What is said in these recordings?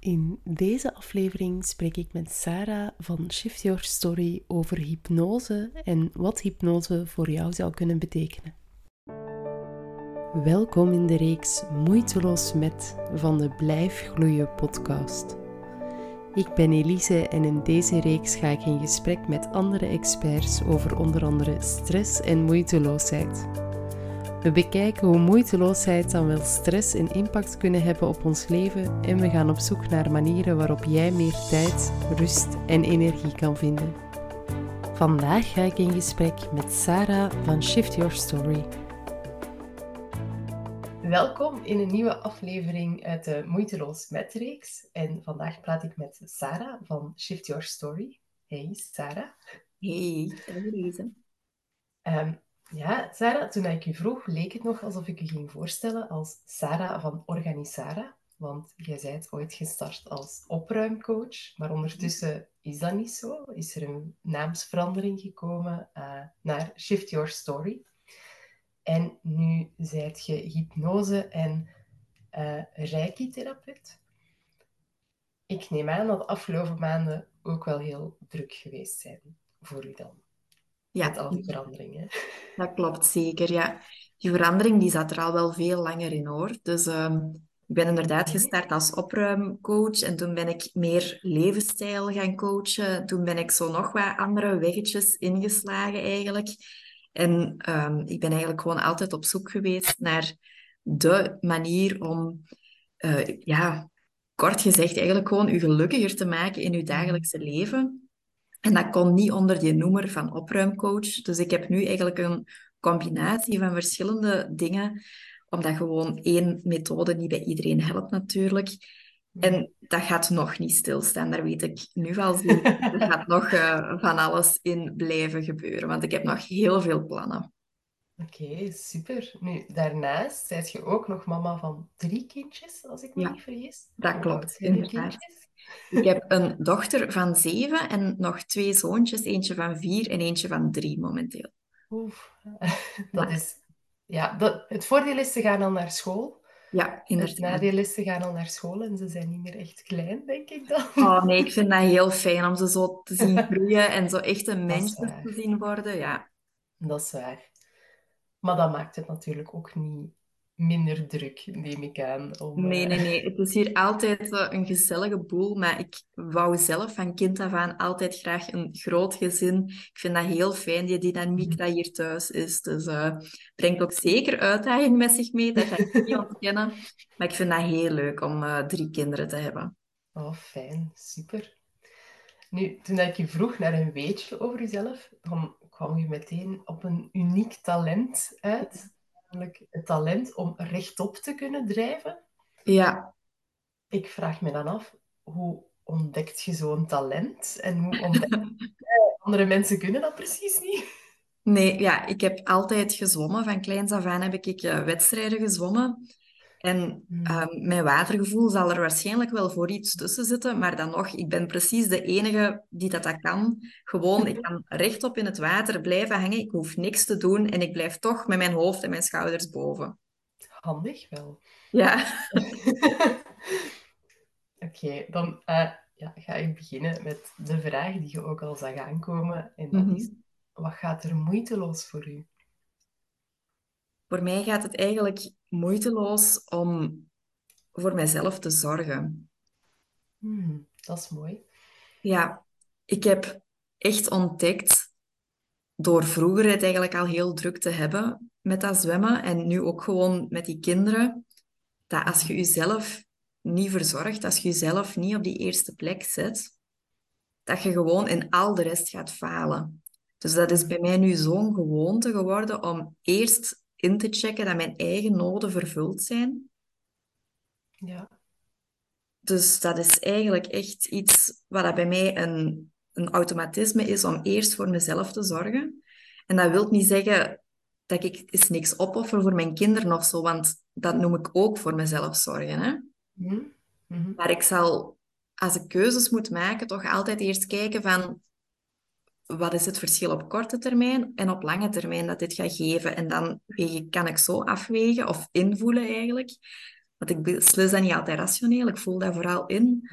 In deze aflevering spreek ik met Sarah van Shift Your Story over hypnose en wat hypnose voor jou zou kunnen betekenen. Welkom in de reeks Moeiteloos met van de Blijf Gloeien podcast. Ik ben Elise en in deze reeks ga ik in gesprek met andere experts over onder andere stress en moeiteloosheid. We bekijken hoe moeiteloosheid dan wel stress en impact kunnen hebben op ons leven en we gaan op zoek naar manieren waarop jij meer tijd, rust en energie kan vinden. Vandaag ga ik in gesprek met Sarah van Shift Your Story. Welkom in een nieuwe aflevering uit de Moeiteloos Met-reeks. En vandaag praat ik met Sarah van Shift Your Story. Hey Sarah. Hey, Elise. Um, ja, Sarah, toen ik u vroeg, leek het nog alsof ik u ging voorstellen als Sarah van Organisara. Want jij bent ooit gestart als opruimcoach, maar ondertussen is dat niet zo. Is er een naamsverandering gekomen uh, naar Shift Your Story. En nu zijt je hypnose- en uh, reiki-therapeut. Ik neem aan dat de afgelopen maanden ook wel heel druk geweest zijn voor u dan. Ja. Met al die veranderingen. Dat klopt zeker, ja. Die verandering die zat er al wel veel langer in hoor. Dus ehm, ik ben inderdaad gestart als opruimcoach en toen ben ik meer levensstijl gaan coachen. Toen ben ik zo nog wat andere weggetjes ingeslagen eigenlijk. En ehm, ik ben eigenlijk gewoon altijd op zoek geweest naar de manier om, uh, ja, kort gezegd, eigenlijk gewoon u gelukkiger te maken in uw dagelijkse leven. En dat kon niet onder die noemer van opruimcoach. Dus ik heb nu eigenlijk een combinatie van verschillende dingen, omdat gewoon één methode niet bij iedereen helpt natuurlijk. En dat gaat nog niet stilstaan, daar weet ik nu al zeker. Er gaat nog uh, van alles in blijven gebeuren, want ik heb nog heel veel plannen. Oké, super. Nu, daarnaast zijt je ook nog mama van drie kindjes, als ik me niet vergis. Dat klopt, inderdaad. Ik heb een dochter van zeven en nog twee zoontjes, eentje van vier en eentje van drie momenteel. Oef, dat is... Ja, dat, het voordeel is, ze gaan al naar school. Ja, inderdaad. Het nadeel is, ze gaan al naar school en ze zijn niet meer echt klein, denk ik dan. Oh nee, ik vind dat heel fijn om ze zo te zien groeien en zo echt een mensje te zien worden, ja. Dat is waar. Maar dat maakt het natuurlijk ook niet minder druk, neem ik aan. Om, nee, nee, eh, nee. Het is hier altijd uh, een gezellige boel, maar ik wou zelf van kind af aan altijd graag een groot gezin. Ik vind dat heel fijn, die dynamiek dat hier thuis is. Dus uh, brengt ook zeker uitdaging met zich mee, dat ga ik niet ontkennen. Maar ik vind dat heel leuk om drie kinderen te hebben. Oh, fijn. Super. Nu, toen ik je vroeg naar een weetje over jezelf, dan kwam je meteen op een uniek talent uit namelijk het talent om rechtop te kunnen drijven. Ja. Ik vraag me dan af, hoe ontdekt je zo'n talent? En hoe ontdekt andere mensen kunnen dat precies niet? Nee, ja, ik heb altijd gezwommen. Van kleins af aan heb ik uh, wedstrijden gezwommen. En hmm. ehm, mijn watergevoel zal er waarschijnlijk wel voor iets tussen zitten, maar dan nog, ik ben precies de enige die dat, dat kan. Gewoon, ik kan rechtop in het water blijven hangen, ik hoef niks te doen en ik blijf toch met mijn hoofd en mijn schouders boven. Handig wel. Ja. Oké, dan uh, ja, ga ik beginnen met de vraag die je ook al zag aankomen. En dat mhm. is, wat gaat er moeiteloos voor u? Voor mij gaat het eigenlijk moeiteloos om voor mijzelf te zorgen. Hmm, dat is mooi. Ja, ik heb echt ontdekt door vroeger het eigenlijk al heel druk te hebben met dat zwemmen en nu ook gewoon met die kinderen, dat als je jezelf niet verzorgt, als je jezelf niet op die eerste plek zet, dat je gewoon in al de rest gaat falen. Dus dat is bij mij nu zo'n gewoonte geworden om eerst in te checken dat mijn eigen noden vervuld zijn. Ja. Dus dat is eigenlijk echt iets wat bij mij een, een automatisme is om eerst voor mezelf te zorgen. En dat wil niet zeggen dat ik eens niks opoffer voor mijn kinderen of zo, want dat noem ik ook voor mezelf zorgen. Hè? Mm -hmm. Maar ik zal, als ik keuzes moet maken, toch altijd eerst kijken van wat is het verschil op korte termijn en op lange termijn dat dit gaat geven. En dan kan ik zo afwegen of invoelen eigenlijk Want ik beslis dat niet altijd rationeel. Ik voel dat vooral in.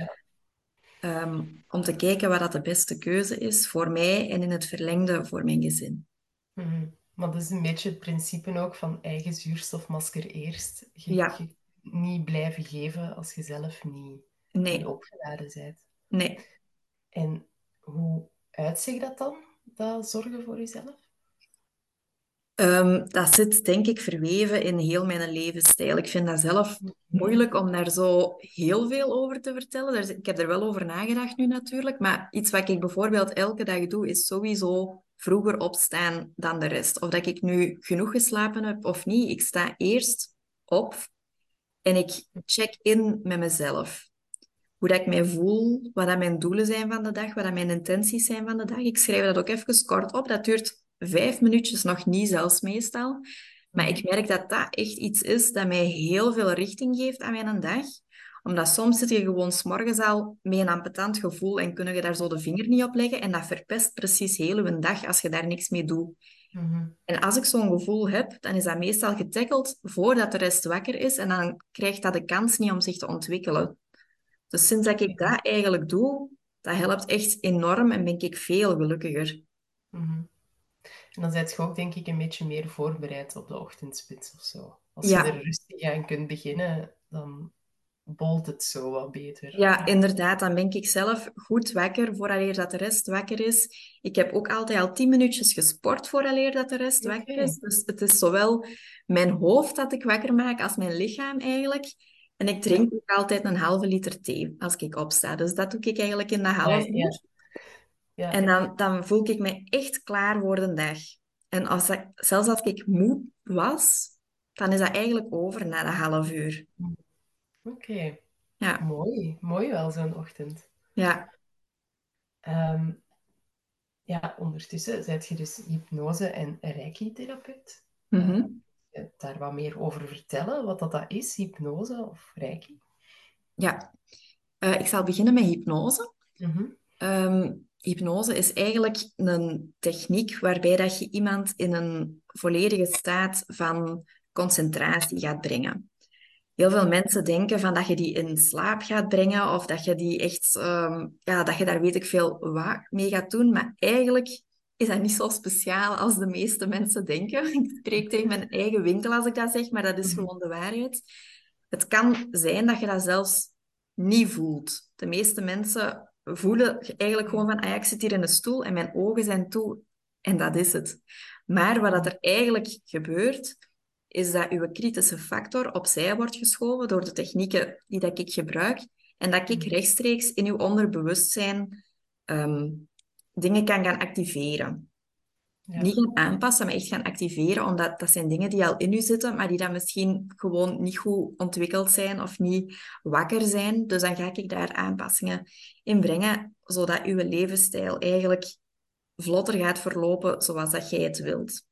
Ehm, om te kijken wat dat de beste keuze is voor mij en in het verlengde voor mijn gezin. Mhm. Maar dat is een beetje het principe ook van eigen zuurstofmasker eerst. Je, Ja. je niet blijven geven als je zelf niet, niet Nee, opgeladen bent. nee. En hoe uitzicht dat dan, dat zorgen voor jezelf? Ehm, dat zit denk ik verweven in heel mijn levensstijl. Ik vind dat zelf moeilijk om daar zo heel veel over te vertellen. Ik heb er wel over nagedacht nu natuurlijk. Maar iets wat ik bijvoorbeeld elke dag doe, is sowieso vroeger opstaan dan de rest. Of dat ik nu genoeg geslapen heb of niet. Ik sta eerst op en ik check in met mezelf. Hoe dat ik mij voel, wat dat mijn doelen zijn van de dag, wat dat mijn intenties zijn van de dag. Ik schrijf dat ook even kort op. Dat duurt vijf minuutjes nog niet, zelfs meestal. Maar ik merk dat dat echt iets is dat mij heel veel richting geeft aan mijn dag. Omdat soms zit je gewoon s'morgens al met een ambetant gevoel en kun je daar zo de vinger niet op leggen. En dat verpest precies heel je dag als je daar niks mee doet. Mhm. En als ik zo'n gevoel heb, dan is dat meestal getackeld voordat de rest wakker is. En dan krijgt dat de kans niet om zich te ontwikkelen. Dus sinds dat ik dat eigenlijk doe, dat helpt echt enorm en ben ik veel gelukkiger. Mhm. En dan zit je ook, denk ik, een beetje meer voorbereid op de ochtendspits of zo. Als Ja. je er rustig aan kunt beginnen, dan bolt het zo wat beter. Ja, inderdaad. Dan ben ik zelf goed wakker vooraleer dat de rest wakker is. Ik heb ook altijd al tien minuutjes gesport vooraleer dat de rest wakker is. Dus het is zowel mijn hoofd dat ik wakker maak als mijn lichaam eigenlijk. En ik drink ook altijd een halve liter thee als ik opsta. Dus dat doe ik eigenlijk in de half Ja, ja. uur. Ja. En dan, dan voel ik me echt klaar voor de dag. En als dat, zelfs als ik moe was, dan is dat eigenlijk over na de half uur. Oké, Ja, mooi. Mooi wel, zo'n ochtend. ja. Ehm, ja, ondertussen zijt je dus hypnose- en reiki-therapeut. Mhm. Daar wat meer over vertellen, wat dat, dat is, hypnose of reiki? Ja. Eh, ik zal beginnen met hypnose. Mhm. Ehm, hypnose is eigenlijk een techniek waarbij dat je iemand in een volledige staat van concentratie gaat brengen. Heel veel mensen denken van dat je die in slaap gaat brengen of dat je die echt, ehm, ja, dat je daar weet ik veel wat mee gaat doen. Maar eigenlijk is dat niet zo speciaal als de meeste mensen denken. Ik spreek tegen mijn eigen winkel als ik dat zeg, maar dat is Mhm. gewoon de waarheid. Het kan zijn dat je dat zelfs niet voelt. De meeste mensen voelen eigenlijk gewoon van, ah ja, ik zit hier in een stoel en mijn ogen zijn toe en dat is het. Maar wat er eigenlijk gebeurt, is dat uw kritische factor opzij wordt geschoven door de technieken die dat ik gebruik en dat ik rechtstreeks in uw onderbewustzijn ehm, dingen kan gaan activeren. Ja. Niet gaan aanpassen, maar echt gaan activeren, omdat dat zijn dingen die al in u zitten, maar die dan misschien gewoon niet goed ontwikkeld zijn of niet wakker zijn. Dus dan ga ik daar aanpassingen in brengen, zodat uw levensstijl eigenlijk vlotter gaat verlopen zoals dat jij het wilt.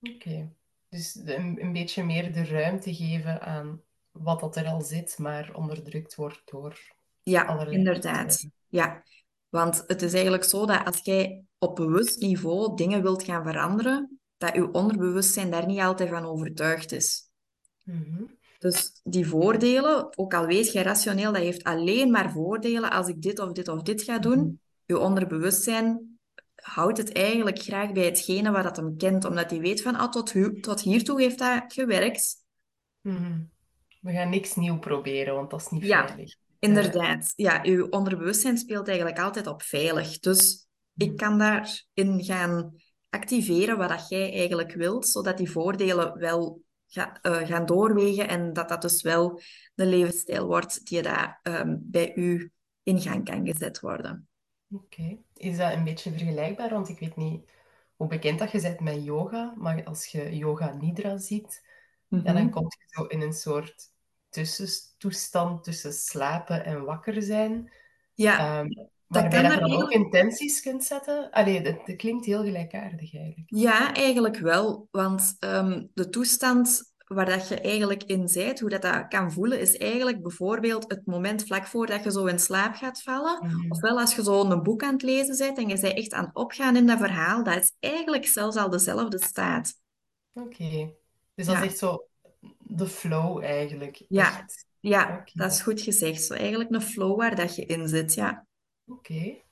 Oké. Dus een, een beetje meer de ruimte geven aan wat dat er al zit, maar onderdrukt wordt door Ja, inderdaad. Ja, want het is eigenlijk zo dat als jij op bewust niveau dingen wilt gaan veranderen, dat je onderbewustzijn daar niet altijd van overtuigd is. Mhm. Dus die voordelen, ook al weet je rationeel dat heeft alleen maar voordelen als ik dit of dit of dit ga doen, je onderbewustzijn houdt het eigenlijk graag bij hetgene wat dat hem kent, omdat hij weet van, ah, tot, tot hiertoe heeft dat gewerkt. Mhm. We gaan niks nieuw proberen, want dat is niet Ja. veilig. Inderdaad, ja, uw onderbewustzijn speelt eigenlijk altijd op veilig. Dus ik kan daarin gaan activeren wat dat jij eigenlijk wilt, zodat die voordelen wel ga- eh, gaan doorwegen en dat dat dus wel de levensstijl wordt die daar ehm, bij u in gang kan gezet worden. Oké. Is dat een beetje vergelijkbaar? Want ik weet niet hoe bekend dat je bent met yoga, maar als je yoga nidra ziet, ja, dan Mhm. kom je zo in een soort tussentoestand tussen slapen en wakker zijn. Ja, Ehm, waarbij kan dat je er dan ook intenties kunt zetten. Allee, dat, dat klinkt heel gelijkaardig eigenlijk. ja, eigenlijk wel, want ehm, de toestand waar dat je eigenlijk in bent, hoe dat, dat kan voelen, is eigenlijk bijvoorbeeld het moment vlak voordat je zo in slaap gaat vallen. Mhm. Ofwel als je zo een boek aan het lezen bent en je bent echt aan het opgaan in dat verhaal, dat is eigenlijk zelfs al dezelfde staat. Oké. Dus dat is echt zo de flow eigenlijk. Ja, Echt. ja, dat is goed gezegd. Zo eigenlijk een flow waar dat je in zit, ja. Oké.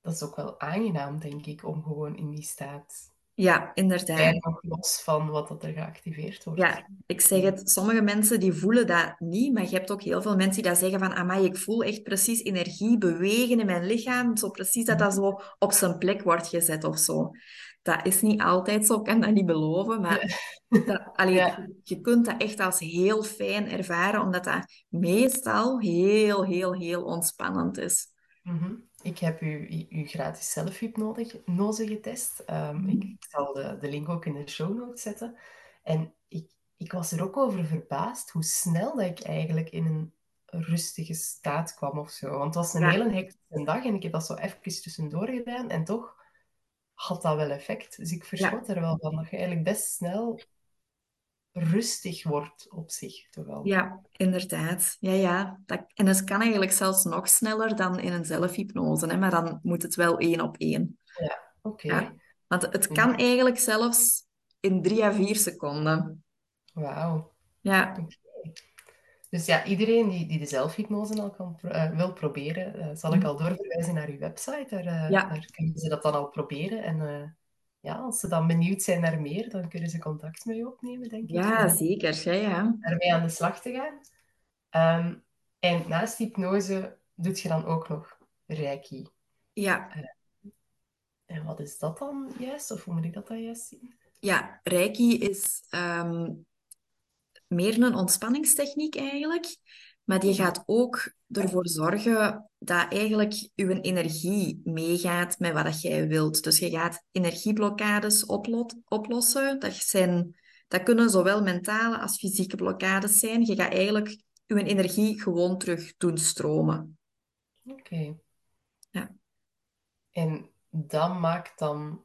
Dat is ook wel aangenaam, denk ik, om gewoon in die staat Ja, inderdaad. nog los van wat dat er geactiveerd wordt. Ja, ik zeg het, sommige mensen die voelen dat niet, maar je hebt ook heel veel mensen die dat zeggen van, amai, ik voel echt precies energie bewegen in mijn lichaam, zo precies dat dat zo op zijn plek wordt gezet of zo. Dat is niet altijd zo, ik kan dat niet beloven, maar dat, allee, Ja. je kunt dat echt als heel fijn ervaren, omdat dat meestal heel, heel, heel ontspannend is. Mhm. Ik heb u, uw gratis zelfhypnose getest. Ehm, ik, ik zal de, de link ook in de show notes zetten. En ik, ik was er ook over verbaasd hoe snel dat ik eigenlijk in een rustige staat kwam of zo. Want het was een Ja. hele hectische dag en ik heb dat zo even tussendoor gedaan. En toch had dat wel effect. Dus ik verschot er wel van dat je eigenlijk best snel rustig wordt op zich, toch wel. Ja, inderdaad. Ja, ja. Dat, en het kan eigenlijk zelfs nog sneller dan in een zelfhypnose, hè? Maar dan moet het wel één op één. Oké, Ja. Want het kan eigenlijk zelfs in drie à vier seconden. wauw. Ja, Dus ja, iedereen die, die de zelfhypnose al kan, eh, wil proberen, eh, zal ik al doorverwijzen naar uw website. Daar, eh, Mhm. Ja. daar kunnen ze dat dan al proberen. En ja, als ze dan benieuwd zijn naar meer, dan kunnen ze contact met je opnemen, denk ik. ja, zeker. Ja, ja. daarmee aan de slag te gaan. Ehm, en naast hypnose doet je dan ook nog reiki. Ja, En wat is dat dan juist? Of hoe moet ik dat dan juist zien? ja. Reiki is ehm, meer een ontspanningstechniek eigenlijk. Maar die gaat ook ervoor zorgen dat eigenlijk uw energie meegaat met wat dat jij wilt. Dus je gaat energieblokkades oplossen. Dat, zijn, dat kunnen zowel mentale als fysieke blokkades zijn. Je gaat eigenlijk uw energie gewoon terug doen stromen. Oké. Ja. En dat maakt dan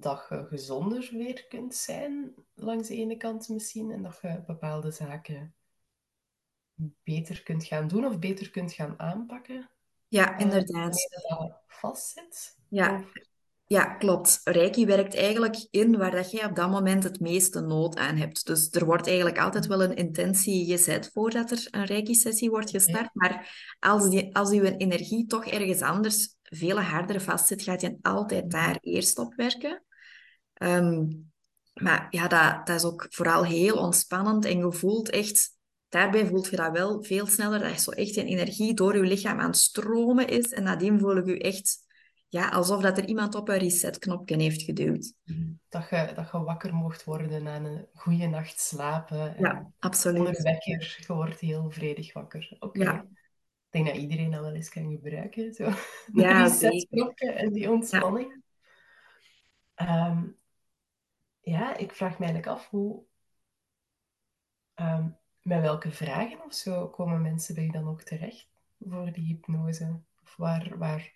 dat je gezonder weer kunt zijn, langs de ene kant misschien, en dat je bepaalde zaken beter kunt gaan doen of beter kunt gaan aanpakken. Ja, eh, inderdaad. dat al vastzit. Ja. Of- Ja, klopt. Reiki werkt eigenlijk in waar dat jij op dat moment het meeste nood aan hebt. Dus er wordt eigenlijk altijd wel een intentie gezet voordat er een Reiki-sessie wordt gestart. Maar als, die, als je energie toch ergens anders veel harder vastzit, gaat je altijd daar eerst op werken. Ehm, maar ja, dat, dat is ook vooral heel ontspannend en je voelt echt... Daarbij voelt je dat wel veel sneller, dat je zo echt je energie door je lichaam aan het stromen is. En nadien voel je je echt ja, alsof dat er iemand op een resetknopje heeft geduwd. Dat je, dat je wakker mocht worden na een goede nacht slapen. En Ja, absoluut. wekker, je wordt heel vredig wakker. Oké. Ja. Ik denk dat iedereen dat wel eens kan gebruiken. Zo. Ja, die zeker. zetknopje en die ontspanning. Ehm, ja, ik vraag me eigenlijk af hoe... ehm, met welke vragen of zo komen mensen bij je dan ook terecht voor die hypnose? Of waar, waar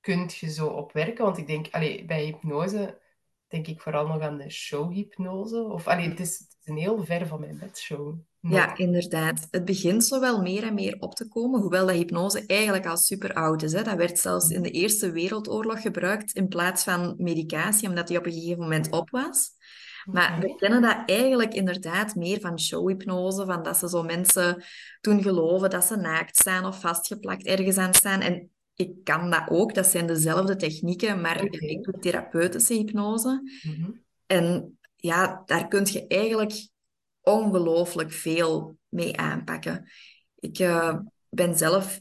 kunt je zo op werken? Want ik denk, allee, bij hypnose denk ik vooral nog aan de showhypnose. Of, allee, het, is, het is een heel ver van mijn bedshow. Ja, inderdaad. Het begint zo wel meer en meer op te komen, hoewel dat hypnose eigenlijk al super oud is. Hè. Dat werd zelfs in de Eerste Wereldoorlog gebruikt in plaats van medicatie, omdat die op een gegeven moment op was. Maar we kennen dat eigenlijk inderdaad meer van showhypnose, van dat ze zo mensen doen geloven dat ze naakt staan of vastgeplakt ergens aan staan. En ik kan dat ook, dat zijn dezelfde technieken, maar Oké. ik doe therapeutische hypnose. Mhm. En ja, daar kun je eigenlijk ongelooflijk veel mee aanpakken. Ik eh, ben zelf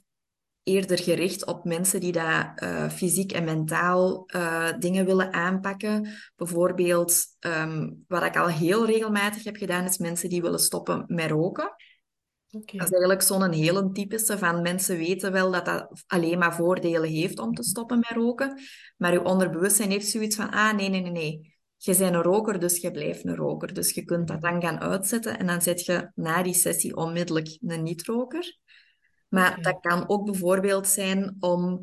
eerder gericht op mensen die dat, eh, fysiek en mentaal eh, dingen willen aanpakken. Bijvoorbeeld, ehm, wat ik al heel regelmatig heb gedaan, is mensen die willen stoppen met roken. Dat is eigenlijk zo'n hele typische van mensen weten wel dat dat alleen maar voordelen heeft om te stoppen met roken. Maar je onderbewustzijn heeft zoiets van, ah nee, nee, nee, nee. Je bent een roker, dus je blijft een roker. Dus je kunt dat dan gaan uitzetten en dan zet je na die sessie onmiddellijk een niet-roker. Maar dat kan ook bijvoorbeeld zijn om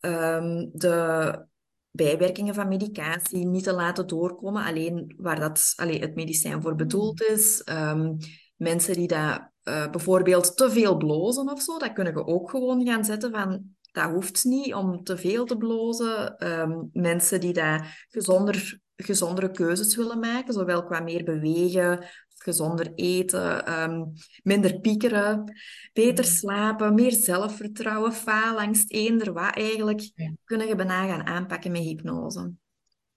ehm, de bijwerkingen van medicatie niet te laten doorkomen, alleen waar dat, allee, het medicijn voor bedoeld is. Ehm, mensen die dat, eh, bijvoorbeeld te veel blozen of zo, dat kunnen je ook gewoon gaan zetten van dat hoeft niet om te veel te blozen. Ehm, mensen die dat gezonder gezondere keuzes willen maken, zowel qua meer bewegen, gezonder eten, ehm, minder piekeren, beter Mhm. slapen, meer zelfvertrouwen, faalangst, eender wat eigenlijk, Ja. kunnen je bijna gaan aanpakken met hypnose.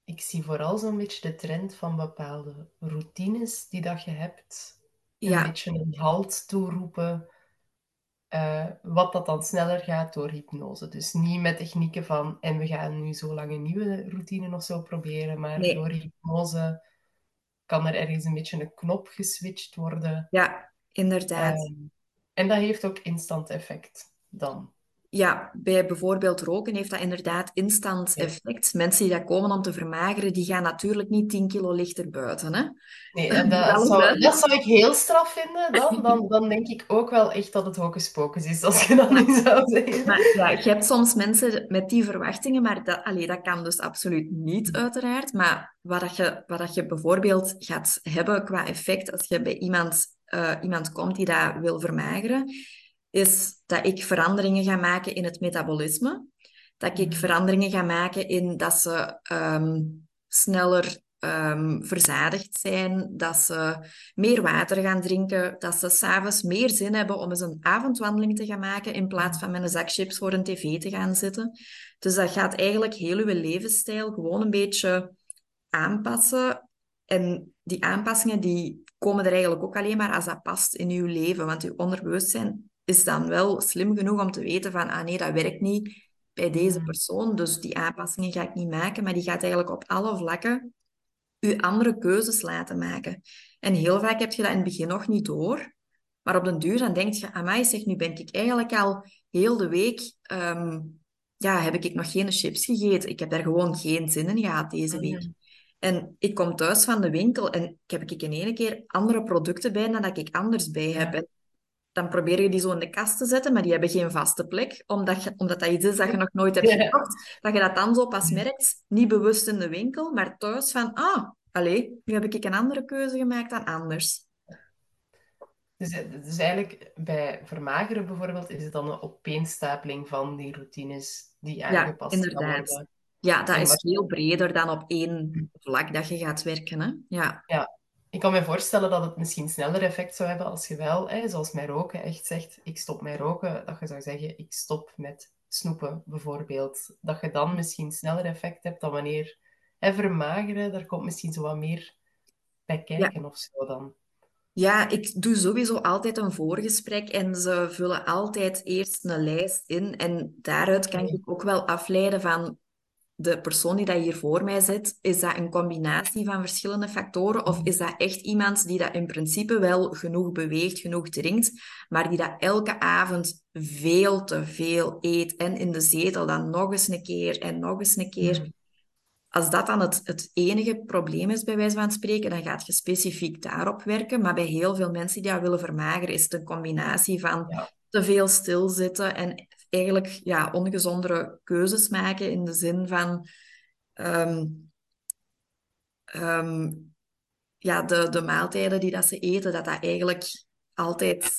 Ik zie vooral zo'n beetje de trend van bepaalde routines die dat je hebt. Een Ja, beetje een halt toeroepen. Eh, wat dat dan sneller gaat door hypnose. Dus niet met technieken van en we gaan nu zo lang een nieuwe routine of zo proberen, maar Nee. door hypnose kan er ergens een beetje een knop geswitcht worden. ja, inderdaad. Ehm, en dat heeft ook instant effect dan. Ja, bij bijvoorbeeld roken heeft dat inderdaad instant Ja. effect. Mensen die dat komen om te vermageren, die gaan natuurlijk niet 10 kilo lichter buiten. Hè? Nee, dat, zou, dat zou ik heel straf vinden. Dan, dan, dan denk ik ook wel echt dat het hocus pocus is, als je dat nu zou zeggen. Maar ja, je hebt soms mensen met die verwachtingen, maar dat, allee, dat kan dus absoluut niet, uiteraard. Maar wat, dat je, wat dat je bijvoorbeeld gaat hebben qua effect als je bij iemand, eh, iemand komt die dat wil vermageren, is dat ik veranderingen ga maken in het metabolisme. Dat ik Mhm. veranderingen ga maken in dat ze ehm, sneller ehm, verzadigd zijn, dat ze meer water gaan drinken, dat ze s'avonds meer zin hebben om eens een avondwandeling te gaan maken in plaats van met een zak chips voor een tv te gaan zitten. Dus dat gaat eigenlijk heel uw levensstijl gewoon een beetje aanpassen. En die aanpassingen die komen er eigenlijk ook alleen maar als dat past in uw leven. Want uw onderbewustzijn is dan wel slim genoeg om te weten van, ah nee, dat werkt niet bij deze Mhm. persoon. Dus die aanpassingen ga ik niet maken. Maar die gaat eigenlijk op alle vlakken u andere keuzes laten maken. En heel vaak heb je dat in het begin nog niet door. Maar op den duur dan denk je, amai, zeg, nu ben ik eigenlijk al heel de week... ehm, ja, heb ik nog geen chips gegeten. Ik heb daar gewoon geen zin in gehad deze week. Mhm. En ik kom thuis van de winkel en ik heb ik in één keer andere producten bij dan dat ik anders bij heb. En dan probeer je die zo in de kast te zetten, maar die hebben geen vaste plek, omdat, je, omdat dat iets is dat je nog nooit hebt Ja. gekocht. Dat je dat dan zo pas Ja. merkt, niet bewust in de winkel, maar thuis van, ah, allee, nu heb ik een andere keuze gemaakt dan anders. Dus, eh, dus eigenlijk bij vermageren bijvoorbeeld is het dan een opeenstapeling van die routines die Ja, aangepast kan inderdaad. worden. Ja, dat En is veel breder dan op één vlak dat je gaat werken. Hè? Ja. Ik kan me voorstellen dat het misschien sneller effect zou hebben als je wel, hè, zoals met roken, echt zegt, ik stop met roken. Dat je zou zeggen, ik stop met snoepen, bijvoorbeeld. Dat je dan misschien sneller effect hebt dan wanneer... Hè, vermageren, daar komt misschien zo wat meer bij kijken of zo dan. Ja, ik doe sowieso altijd een voorgesprek en ze vullen altijd eerst een lijst in. En daaruit kan ik ook wel afleiden van de persoon die dat hier voor mij zit, is dat een combinatie van verschillende factoren of is dat echt iemand die dat in principe wel genoeg beweegt, genoeg drinkt, maar die dat elke avond veel te veel eet en in de zetel dan nog eens een keer en nog eens een keer. Mhm. Als dat dan het, het enige probleem is, bij wijze van spreken, dan gaat je specifiek daarop werken. Maar bij heel veel mensen die dat willen vermageren, is het een combinatie van Ja. te veel stilzitten en eigenlijk ja, ongezondere keuzes maken in de zin van ehm, ehm, ja, de, de maaltijden die dat ze eten, dat dat eigenlijk altijd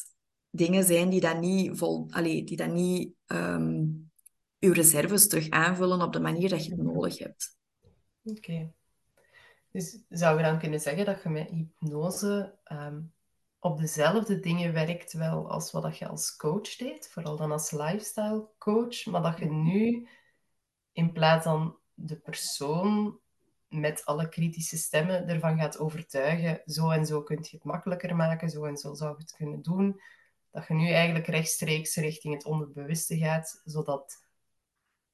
dingen zijn die dat niet, vol, allee, die dat niet ehm, je reserves terug aanvullen op de manier dat je het Mhm. nodig hebt. Oké. Dus zou je dan kunnen zeggen dat je met hypnose op dezelfde dingen werkt wel als wat dat je als coach deed, vooral dan als lifestyle coach, maar dat je nu in plaats van de persoon met alle kritische stemmen ervan gaat overtuigen, zo en zo kun je het makkelijker maken, zo en zo zou je het kunnen doen, dat je nu eigenlijk rechtstreeks richting het onderbewuste gaat, zodat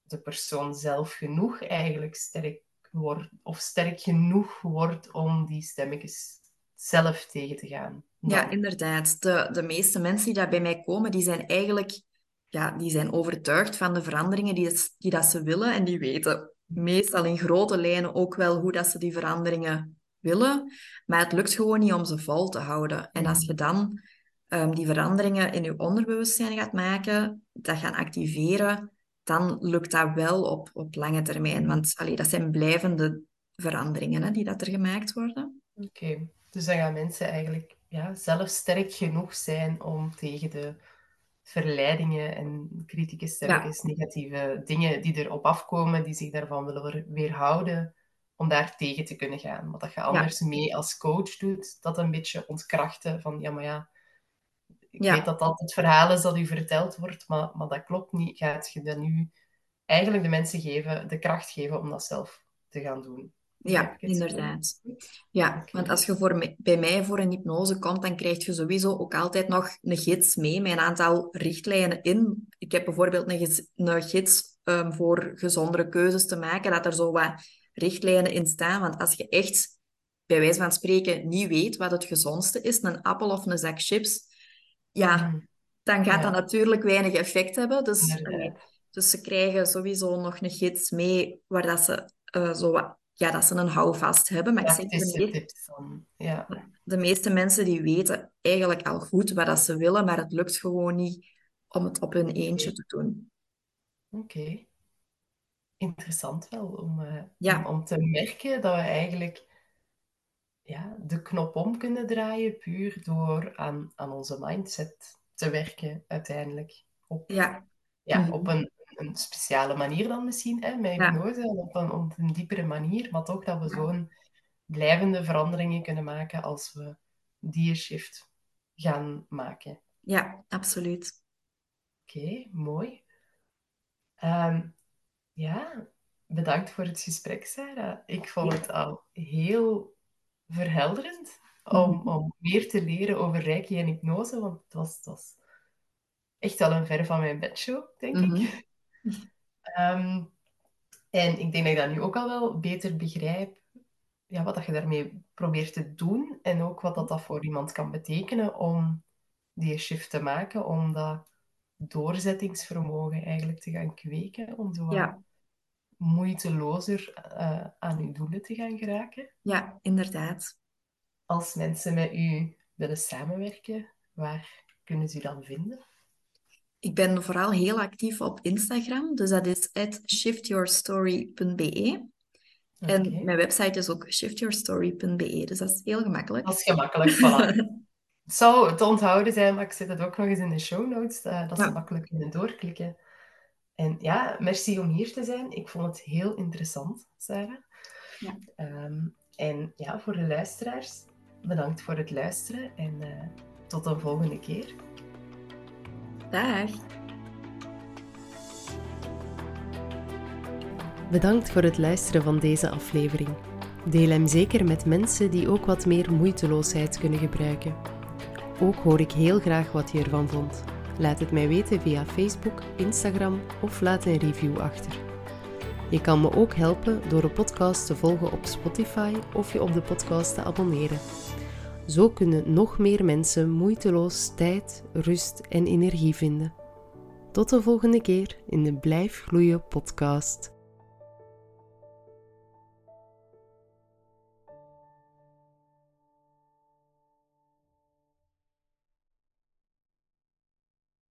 de persoon zelf genoeg eigenlijk sterk wordt, of sterk genoeg wordt om die stemmetjes zelf tegen te gaan. Ja, inderdaad. De, de meeste mensen die daar bij mij komen, die zijn eigenlijk ja, die zijn overtuigd van de veranderingen die, die dat ze willen. En die weten meestal in grote lijnen ook wel hoe dat ze die veranderingen willen. Maar het lukt gewoon niet om ze vol te houden. En als je dan ehm, die veranderingen in je onderbewustzijn gaat maken, dat gaan activeren, dan lukt dat wel op, op lange termijn. Want allee, dat zijn blijvende veranderingen hè, die dat er gemaakt worden. Oké, dus dan gaan mensen eigenlijk ja, zelf sterk genoeg zijn om tegen de verleidingen en kritische stemmetjes, negatieve dingen die erop afkomen, die zich daarvan willen weer- weerhouden, om daar tegen te kunnen gaan. Wat dat je anders mee als coach doet, dat een beetje ontkrachten van, ja, maar ja, ik weet dat dat het verhaal is dat u verteld wordt, maar, maar dat klopt niet. Gaat je dan nu eigenlijk de mensen geven, de kracht geven om dat zelf te gaan doen? Ja, inderdaad. Ja, want als je voor bij mij voor een hypnose komt, dan krijg je sowieso ook altijd nog een gids mee met een aantal richtlijnen in. Ik heb bijvoorbeeld een, gids um, voor gezondere keuzes te maken, dat er zo wat richtlijnen in staan. Want als je echt, bij wijze van spreken, niet weet wat het gezondste is, een appel of een zak chips, ja, mm. dan gaat dat natuurlijk weinig effect hebben. Dus, dus ze krijgen sowieso nog een gids mee waar dat ze uh, zo wat ja, dat ze een houvast hebben. Maar ik zeg, de, meeste, ja. de meeste mensen die weten eigenlijk al goed wat dat ze willen, maar het lukt gewoon niet om het op hun eentje te doen. Oké. Interessant wel om, uh, om, om, te merken dat we eigenlijk ja, de knop om kunnen draaien puur door aan, aan onze mindset te werken uiteindelijk. Op, ja. Ja, mhm. op een een speciale manier dan misschien, hè, met hypnose, op, een, op een diepere manier, maar toch dat we zo'n blijvende veranderingen kunnen maken als we die shift gaan maken. Ja, absoluut. Oké, mooi. Um, ja, bedankt voor het gesprek, Sarah. Ik vond het al heel verhelderend om, mhm. om meer te leren over reiki en hypnose, want het was, echt al een ver van mijn bedshow, denk ik. Ehm, en ik denk dat ik dat nu ook al wel beter begrijp, ja, wat dat je daarmee probeert te doen en ook wat dat, dat voor iemand kan betekenen om die shift te maken, om dat doorzettingsvermogen eigenlijk te gaan kweken, om zo ja. moeitelozer uh, aan uw doelen te gaan geraken. Ja, inderdaad. Als mensen met u willen samenwerken, waar kunnen ze u dan vinden? Ik ben vooral heel actief op Instagram, dus dat is shiftyourstory.be. En mijn website is ook shiftyourstory.be, dus dat is heel gemakkelijk. Dat is gemakkelijk, voilà. het zou te onthouden zijn, maar ik zet het ook nog eens in de show notes, uh, dat ze makkelijk kunnen doorklikken. En ja, merci om hier te zijn. Ik vond het heel interessant, Sarah. Ja. Ehm, en ja, voor de luisteraars, bedankt voor het luisteren en uh, tot een volgende keer. Dag. Bedankt voor het luisteren van deze aflevering. Deel hem zeker met mensen die ook wat meer moeiteloosheid kunnen gebruiken. Ook hoor ik heel graag wat je ervan vond. Laat het mij weten via Facebook, Instagram of laat een review achter. Je kan me ook helpen door de podcast te volgen op Spotify of je op de podcast te abonneren. Zo kunnen nog meer mensen moeiteloos tijd, rust en energie vinden. Tot de volgende keer in de Blijf Gloeien podcast.